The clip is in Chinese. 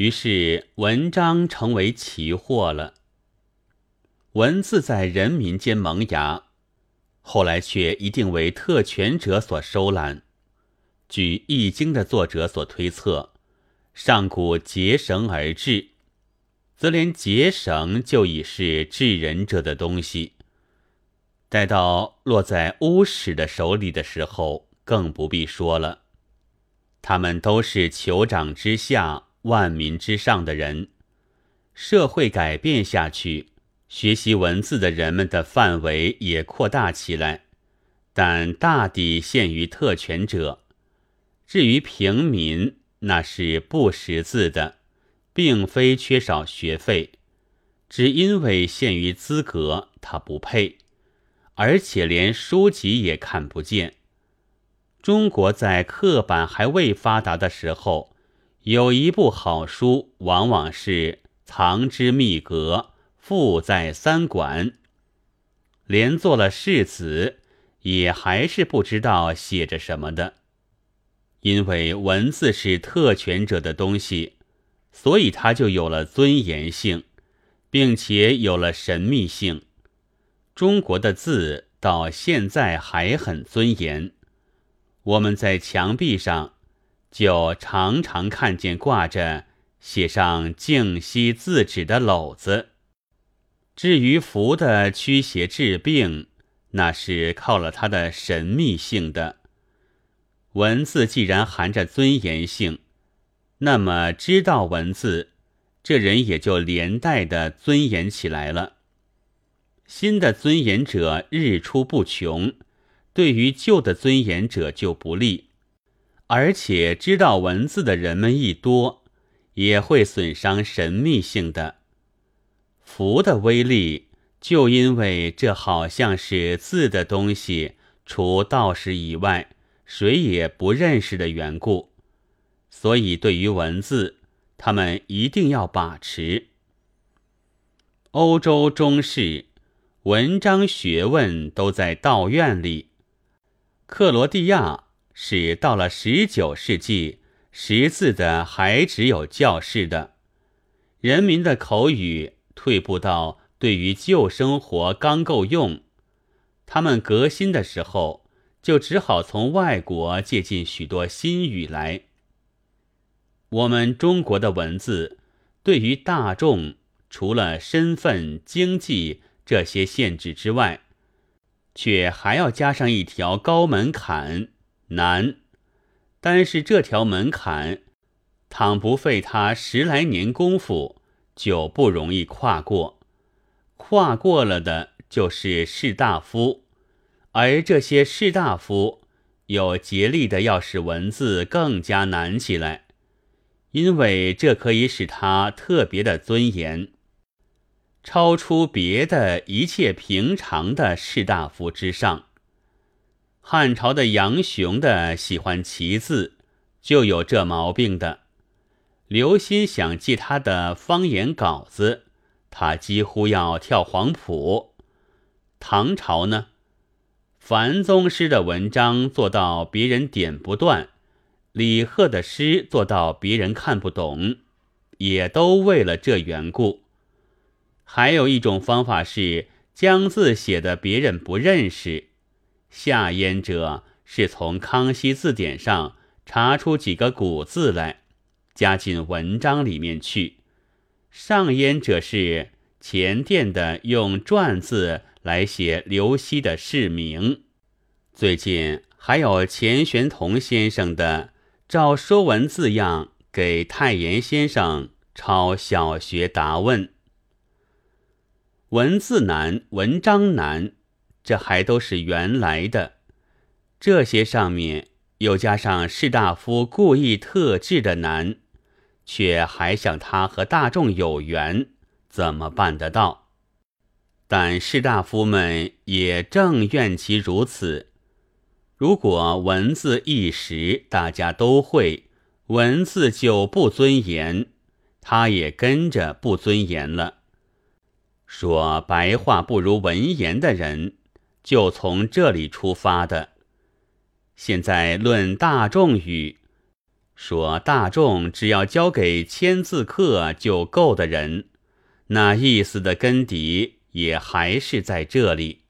于是文章成为奇货了。文字在人民间萌芽，后来却一定为特权者所收揽。据《易经》的作者所推测，上古结绳而治，则连结绳就已是治人者的东西。待到落在巫史的手里的时候，更不必说了。他们都是酋长之下、万民之上的人。社会改变下去，学习文字的人们的范围也扩大起来，但大抵限于特权者。至于平民，那是不识字的，并非缺少学费，只因为限于资格，他不配。而且连书籍也看不见。中国在刻板还未发达的时候，有一部好书，往往是藏之秘阁，富在三馆。连做了世子，也还是不知道写着什么的。因为文字是特权者的东西，所以它就有了尊严性，并且有了神秘性。中国的字到现在还很尊严，我们在墙壁上就常常看见挂着写上“静息”字纸的篓子。至于符的驱邪治病，那是靠了它的神秘性的。文字既然含着尊严性，那么知道文字，这人也就连带的尊严起来了。新的尊严者日出不穷，对于旧的尊严者就不利。而且知道文字的人们一多，也会损伤神秘性的符的威力。就因为这好像是字的东西，除道士以外，谁也不认识的缘故，所以对于文字，他们一定要把持。欧洲中世。文章学问都在道院里。克罗地亚是到了十九世纪，识字的还只有教士的，人民的口语退步到对于旧生活刚够用。他们革新的时候，就只好从外国借进许多新语来。我们中国的文字对于大众，除了身份、经济。这些限制之外，却还要加上一条高门槛，难。但是这条门槛，倘不费他十来年功夫，就不容易跨过。跨过了的，就是士大夫，而这些士大夫又竭力的要使文字更加难起来，因为这可以使他特别的尊严。超出别的一切平常的士大夫之上。汉朝的杨雄的喜欢奇字，就有这毛病的。刘歆想记他的方言稿子，他几乎要跳黄埔。唐朝呢，樊宗师的文章做到别人点不断，李贺的诗做到别人看不懂，也都为了这缘故。还有一种方法是将字写的别人不认识，下焉者是从康熙字典上查出几个古字来，加进文章里面去；上焉者是前殿的用篆字来写刘熙的市名。最近还有钱玄同先生的照《说文》字样给太炎先生抄小学答问。文字难，文章难，这还都是原来的。这些上面又加上士大夫故意特制的难，却还想他和大众有缘，怎么办得到？但士大夫们也正愿其如此。如果文字一时大家都会，文字就不尊严，他也跟着不尊严了。说白话不如文言的人，就从这里出发的。现在论大众语，说大众只要交给签字客就够的人，那意思的根底也还是在这里。